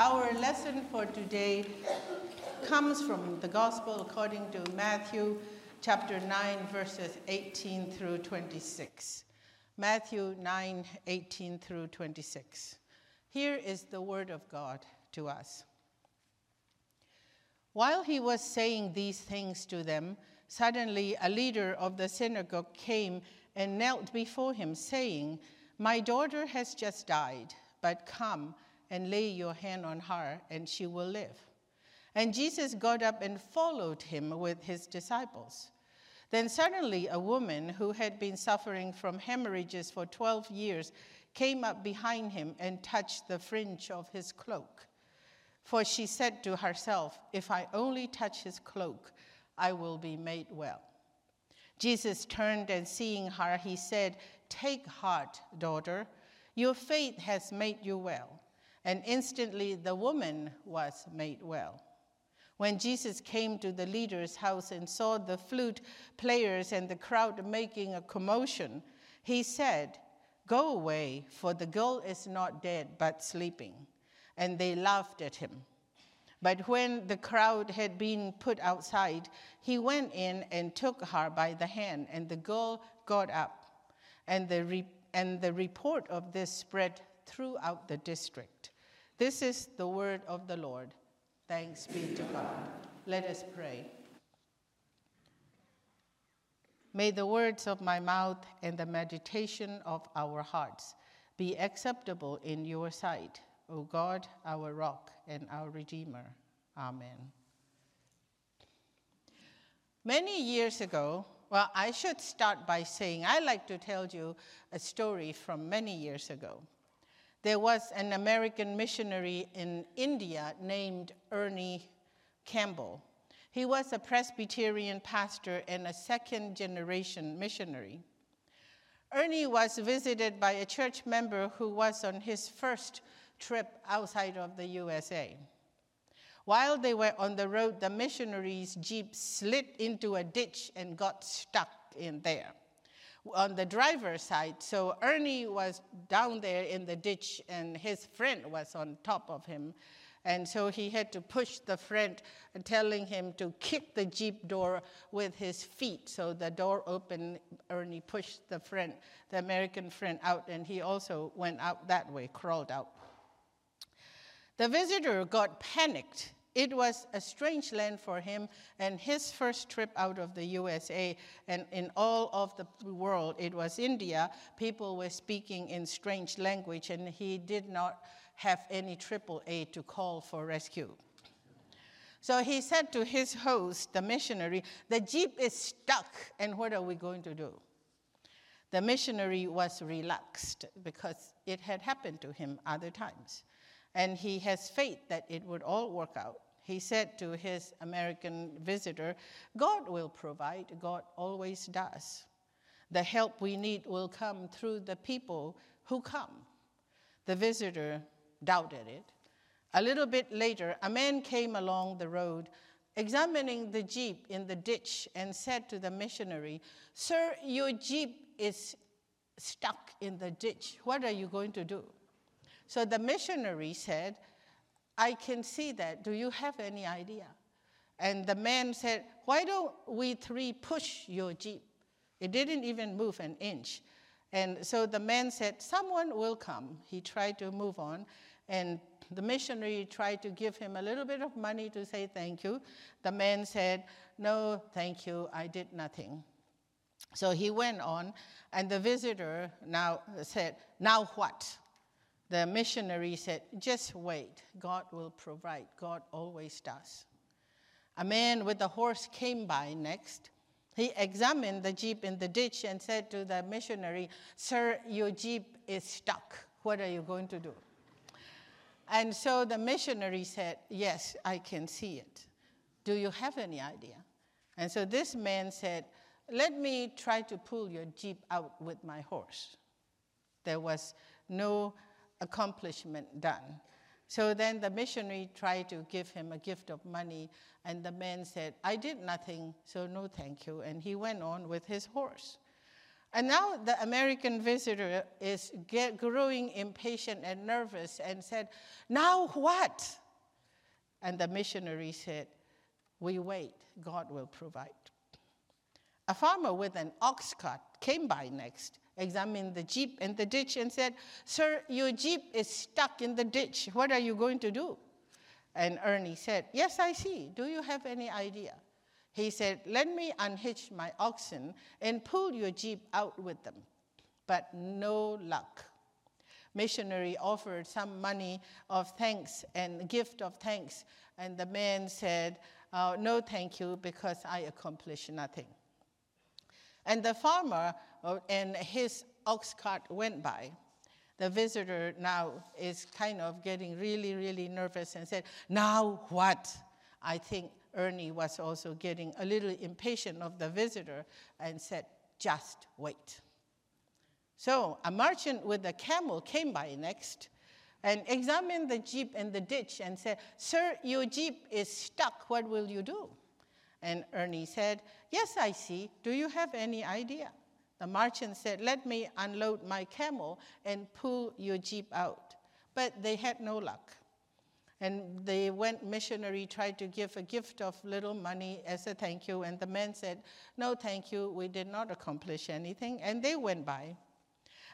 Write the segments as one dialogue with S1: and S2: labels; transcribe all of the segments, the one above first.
S1: Our lesson for today comes from the Gospel according to Matthew chapter 9, verses 18 through 26. Matthew 9, 18 through 26. Here is the word of God to us. While he was saying these things to them, suddenly a leader of the synagogue came and knelt before him, saying, My daughter has just died, but come and lay your hand on her, and she will live. And Jesus got up and followed him with his disciples. Then suddenly a woman who had been suffering from hemorrhages for 12 years came up behind him and touched the fringe of his cloak. For she said to herself, If I only touch his cloak, I will be made well. Jesus turned and seeing her, he said, Take heart, daughter, your faith has made you well. And instantly the woman was made well. When Jesus came to the leader's house and saw the flute players and the crowd making a commotion, he said, Go away, for the girl is not dead, but sleeping. And they laughed at him. But when the crowd had been put outside, he went in and took her by the hand, and the girl got up. And the, re- and the report of this spread throughout the district. This is the word of the Lord. Thanks be to God. Let us pray. May the words of my mouth and the meditation of our hearts be acceptable in your sight, O God, our rock and our redeemer. Amen. Many years ago, well, I should start by saying I like to tell you a story from many years ago. There was an American missionary in India named Ernie Campbell. He was a Presbyterian pastor and a second generation missionary. Ernie was visited by a church member who was on his first trip outside of the USA. While they were on the road, the missionary's jeep slid into a ditch and got stuck in there on the driver's side. So Ernie was down there in the ditch, and his friend was on top of him. And so he had to push the friend, telling him to kick the Jeep door with his feet. So the door opened, Ernie pushed the friend, the American friend, out, and he also went out that way, crawled out. The visitor got panicked it was a strange land for him, and his first trip out of the USA and in all of the world, it was India. People were speaking in strange language, and he did not have any AAA to call for rescue. So he said to his host, the missionary, The jeep is stuck, and what are we going to do? The missionary was relaxed because it had happened to him other times and he has faith that it would all work out. He said to his American visitor, God will provide, God always does. The help we need will come through the people who come. The visitor doubted it. A little bit later, a man came along the road examining the jeep in the ditch and said to the missionary, Sir, your jeep is stuck in the ditch. What are you going to do? So the missionary said, I can see that. Do you have any idea? And the man said, Why don't we three push your jeep? It didn't even move an inch. And so the man said, Someone will come. He tried to move on, and the missionary tried to give him a little bit of money to say thank you. The man said, No, thank you, I did nothing. So he went on, and the visitor now said, Now what? The missionary said, Just wait, God will provide. God always does. A man with a horse came by next. He examined the jeep in the ditch and said to the missionary, Sir, your jeep is stuck. What are you going to do? And so the missionary said, Yes, I can see it. Do you have any idea? And so this man said, Let me try to pull your jeep out with my horse. There was no accomplishment done. So then the missionary tried to give him a gift of money, and the man said, I did nothing, so no thank you. And he went on with his horse. And now the American visitor is get, growing impatient and nervous and said, Now what? And the missionary said, We wait, God will provide. A farmer with an ox cart came by next, examined the jeep in the ditch, and said, Sir, your jeep is stuck in the ditch. What are you going to do? And Ernie said, Yes, I see. Do you have any idea? He said, Let me unhitch my oxen and pull your jeep out with them. But no luck. Missionary offered some money of thanks and gift of thanks, and the man said, uh, No, thank you, because I accomplished nothing. And the farmer uh, and his ox cart went by. The visitor now is kind of getting really, really nervous and said, Now what? I think Ernie was also getting a little impatient of the visitor and said, Just wait. So a merchant with a camel came by next and examined the jeep in the ditch and said, Sir, your jeep is stuck. What will you do? And Ernie said, Yes, I see. Do you have any idea? The merchant said, Let me unload my camel and pull your jeep out. But they had no luck. And they went missionary, tried to give a gift of little money as a thank you. And the man said, No, thank you, we did not accomplish anything. And they went by.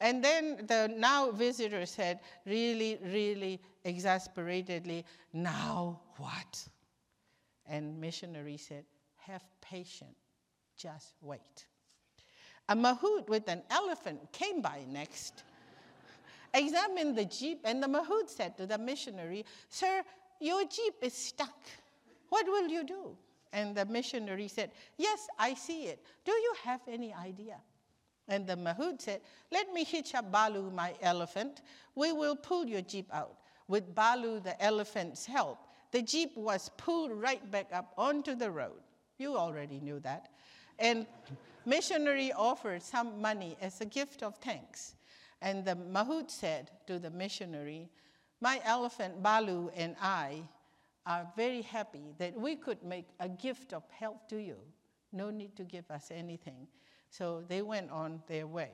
S1: And then the now visitor said, really, really exasperatedly, Now what? And missionary said, Have patience, just wait. A mahout with an elephant came by next examined the jeep, and the mahout said to the missionary, Sir, your jeep is stuck. What will you do? And the missionary said, Yes, I see it. Do you have any idea? And the mahout said, Let me hitch up Balu, my elephant. We will pull your jeep out. With Balu, the elephant's help, the jeep was pulled right back up onto the road. You already knew that. And missionary offered some money as a gift of thanks. And the mahout said to the missionary, My elephant Balu and I are very happy that we could make a gift of help to you. No need to give us anything. So they went on their way.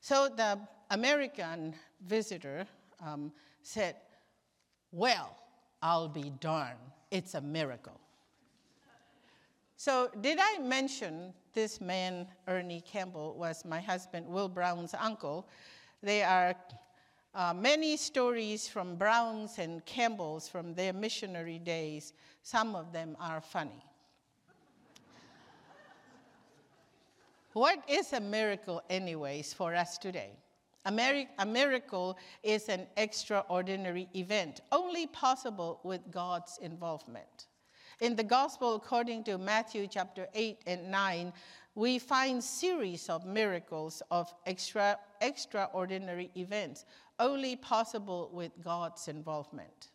S1: So the American visitor um, said, Well, I'll be darned. It's a miracle. So, did I mention this man, Ernie Campbell, was my husband Will Brown's uncle? There are uh, many stories from Browns and Campbells from their missionary days. Some of them are funny. what is a miracle, anyways, for us today? A, miracle is an extraordinary event, only possible with God's involvement. In the Gospel according to Matthew chapter 8 and 9, we find series of miracles of extra, extraordinary events, only possible with God's involvement.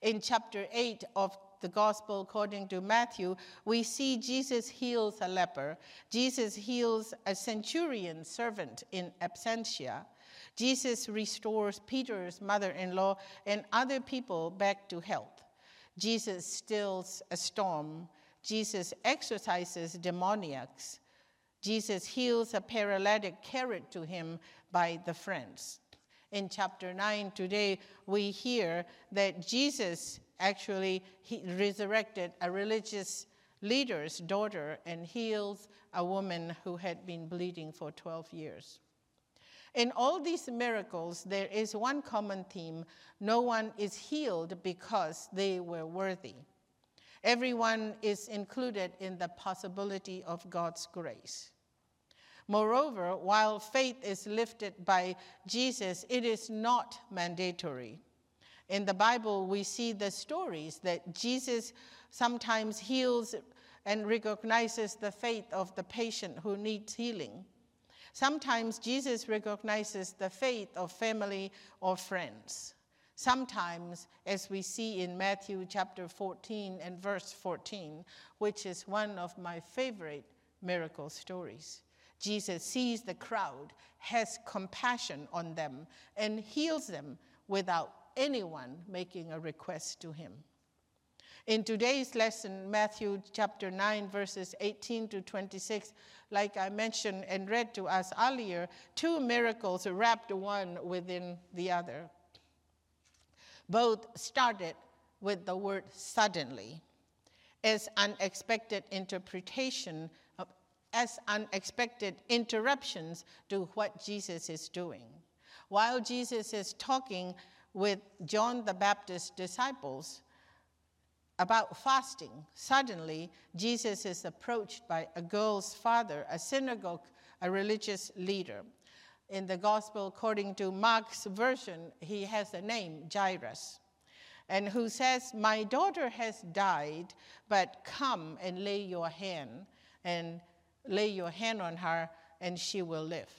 S1: In chapter 8 of the Gospel according to Matthew, we see Jesus heals a leper. Jesus heals a centurion servant in absentia. Jesus restores Peter's mother in law and other people back to health. Jesus stills a storm. Jesus exorcises demoniacs. Jesus heals a paralytic carried to him by the friends. In chapter 9 today, we hear that Jesus actually resurrected a religious leader's daughter and heals a woman who had been bleeding for 12 years. In all these miracles, there is one common theme no one is healed because they were worthy. Everyone is included in the possibility of God's grace. Moreover, while faith is lifted by Jesus, it is not mandatory. In the Bible, we see the stories that Jesus sometimes heals and recognizes the faith of the patient who needs healing. Sometimes Jesus recognizes the faith of family or friends. Sometimes, as we see in Matthew chapter 14 and verse 14, which is one of my favorite miracle stories, Jesus sees the crowd, has compassion on them, and heals them without anyone making a request to him. In today's lesson, Matthew chapter 9, verses 18 to 26, like I mentioned and read to us earlier, two miracles wrapped one within the other. Both started with the word suddenly, as unexpected interpretation, as unexpected interruptions to what Jesus is doing. While Jesus is talking with John the Baptist's disciples, about fasting, suddenly Jesus is approached by a girl's father, a synagogue, a religious leader. In the gospel, according to Mark's version, he has a name, Jairus, and who says, My daughter has died, but come and lay your hand and lay your hand on her, and she will live.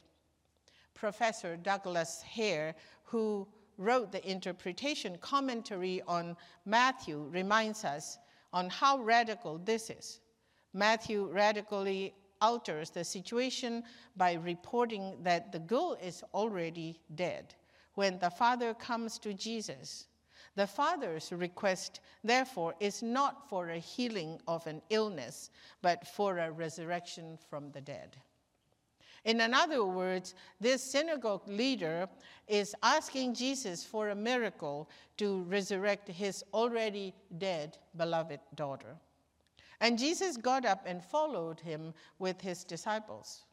S1: Professor Douglas Hare, who wrote the interpretation commentary on Matthew reminds us on how radical this is. Matthew radically alters the situation by reporting that the girl is already dead when the father comes to Jesus. The father's request, therefore, is not for a healing of an illness, but for a resurrection from the dead. In other words, this synagogue leader is asking Jesus for a miracle to resurrect his already dead beloved daughter. And Jesus got up and followed him with his disciples.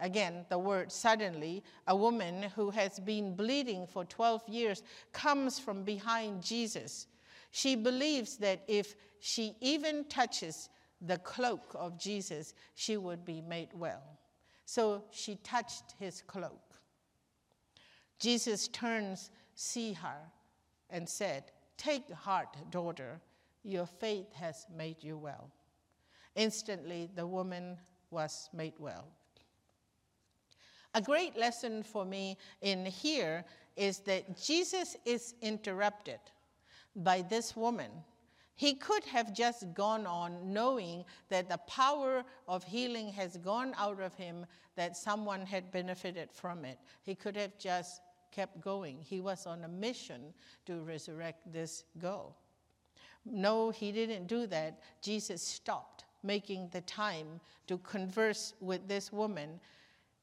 S1: Again, the word suddenly, a woman who has been bleeding for 12 years comes from behind Jesus. She believes that if she even touches the cloak of Jesus, she would be made well. So she touched his cloak. Jesus turns, see her, and said, Take heart, daughter, your faith has made you well. Instantly, the woman was made well. A great lesson for me in here is that Jesus is interrupted by this woman he could have just gone on knowing that the power of healing has gone out of him, that someone had benefited from it. He could have just kept going. He was on a mission to resurrect this girl. No, he didn't do that. Jesus stopped making the time to converse with this woman,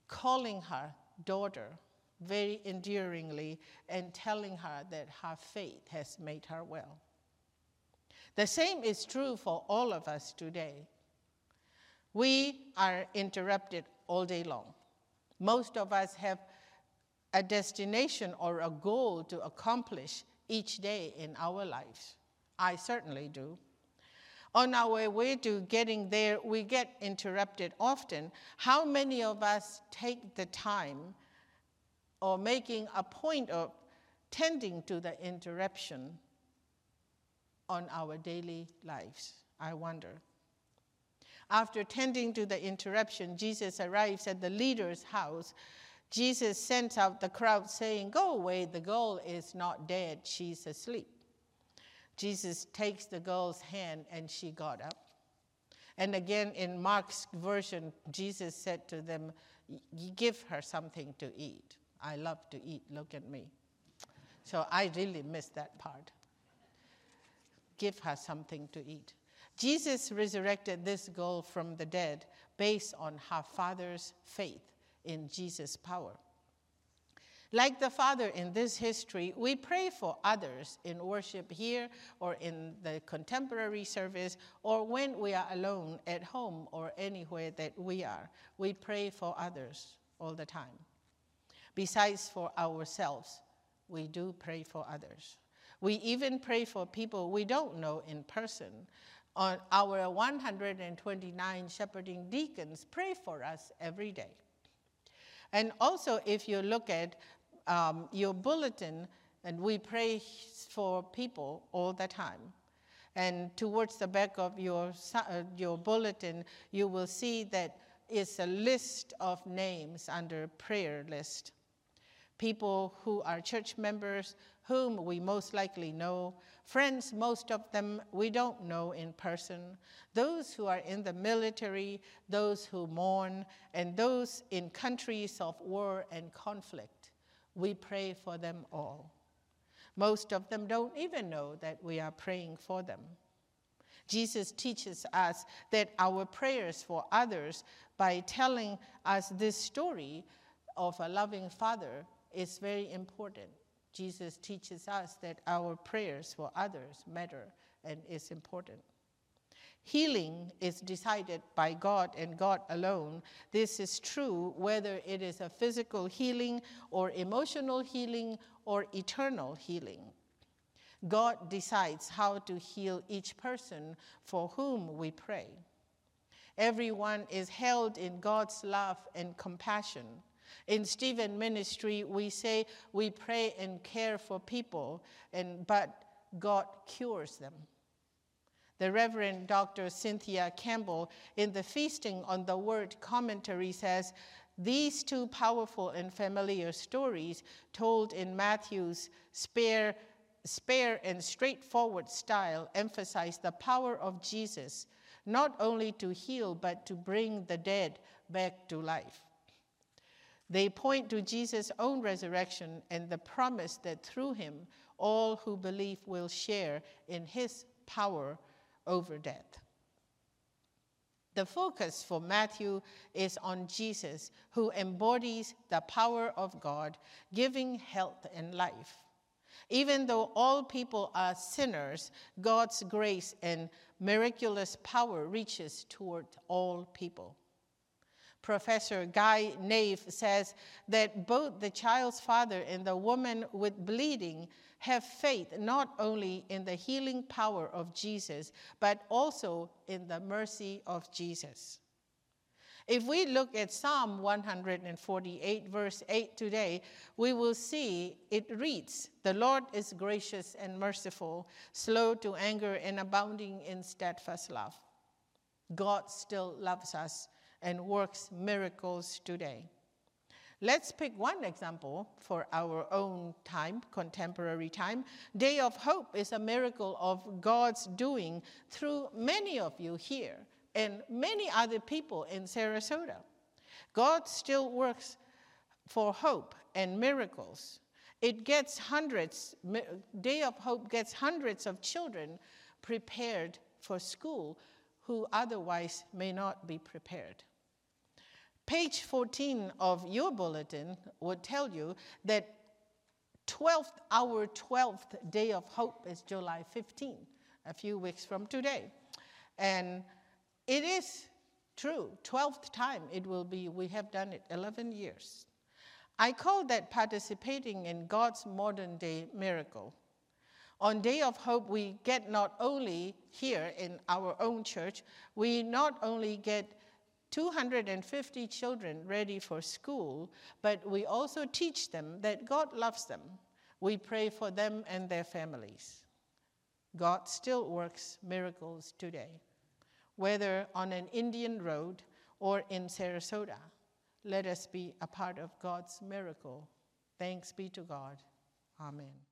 S1: calling her daughter very endearingly and telling her that her faith has made her well. The same is true for all of us today. We are interrupted all day long. Most of us have a destination or a goal to accomplish each day in our lives. I certainly do. On our way to getting there, we get interrupted often. How many of us take the time or making a point of tending to the interruption on our daily lives? I wonder. After tending to the interruption, Jesus arrives at the leader's house. Jesus sends out the crowd saying, Go away, the girl is not dead, she's asleep. Jesus takes the girl's hand and she got up. And again, in Mark's version, Jesus said to them, Give her something to eat. I love to eat, look at me. So I really missed that part give her something to eat. Jesus resurrected this girl from the dead based on her father's faith in Jesus' power. Like the Father in this history, we pray for others in worship here or in the contemporary service or when we are alone at home or anywhere that we are. We pray for others all the time. Besides for ourselves, we do pray for others. We even pray for people we don't know in person. On our 129 shepherding deacons pray for us every day. And also, if you look at um, your bulletin, and we pray for people all the time. And towards the back of your, uh, your bulletin, you will see that it's a list of names under prayer list. People who are church members, whom we most likely know, friends, most of them we don't know in person, those who are in the military, those who mourn, and those in countries of war and conflict. We pray for them all. Most of them don't even know that we are praying for them. Jesus teaches us that our prayers for others by telling us this story of a loving father is very important. Jesus teaches us that our prayers for others matter and is important. Healing is decided by God and God alone. This is true whether it is a physical healing or emotional healing or eternal healing. God decides how to heal each person for whom we pray. Everyone is held in God's love and compassion. In Stephen Ministry, we say we pray and care for people, and, but God cures them. The Reverend Dr. Cynthia Campbell, in the Feasting on the Word commentary, says these two powerful and familiar stories, told in Matthew's spare, spare and straightforward style, emphasize the power of Jesus, not only to heal, but to bring the dead back to life. They point to Jesus' own resurrection and the promise that through him, all who believe will share in his power over death. The focus for Matthew is on Jesus, who embodies the power of God, giving health and life. Even though all people are sinners, God's grace and miraculous power reaches toward all people. Professor Guy Nave says that both the child's father and the woman with bleeding have faith not only in the healing power of Jesus, but also in the mercy of Jesus. If we look at Psalm 148, verse 8 today, we will see it reads The Lord is gracious and merciful, slow to anger, and abounding in steadfast love. God still loves us and works miracles today. Let's pick one example for our own time, contemporary time. Day of Hope is a miracle of God's doing through many of you here and many other people in Sarasota. God still works for hope and miracles. It gets hundreds, Day of Hope gets hundreds of children prepared for school who otherwise may not be prepared. Page 14 of your bulletin would tell you that 12th, our 12th day of hope is July 15, a few weeks from today. And it is true, 12th time it will be, we have done it 11 years. I call that participating in God's modern day miracle. On Day of Hope, we get not only here in our own church, we not only get 250 children ready for school, but we also teach them that God loves them. We pray for them and their families. God still works miracles today, whether on an Indian road or in Sarasota. Let us be a part of God's miracle. Thanks be to God. Amen.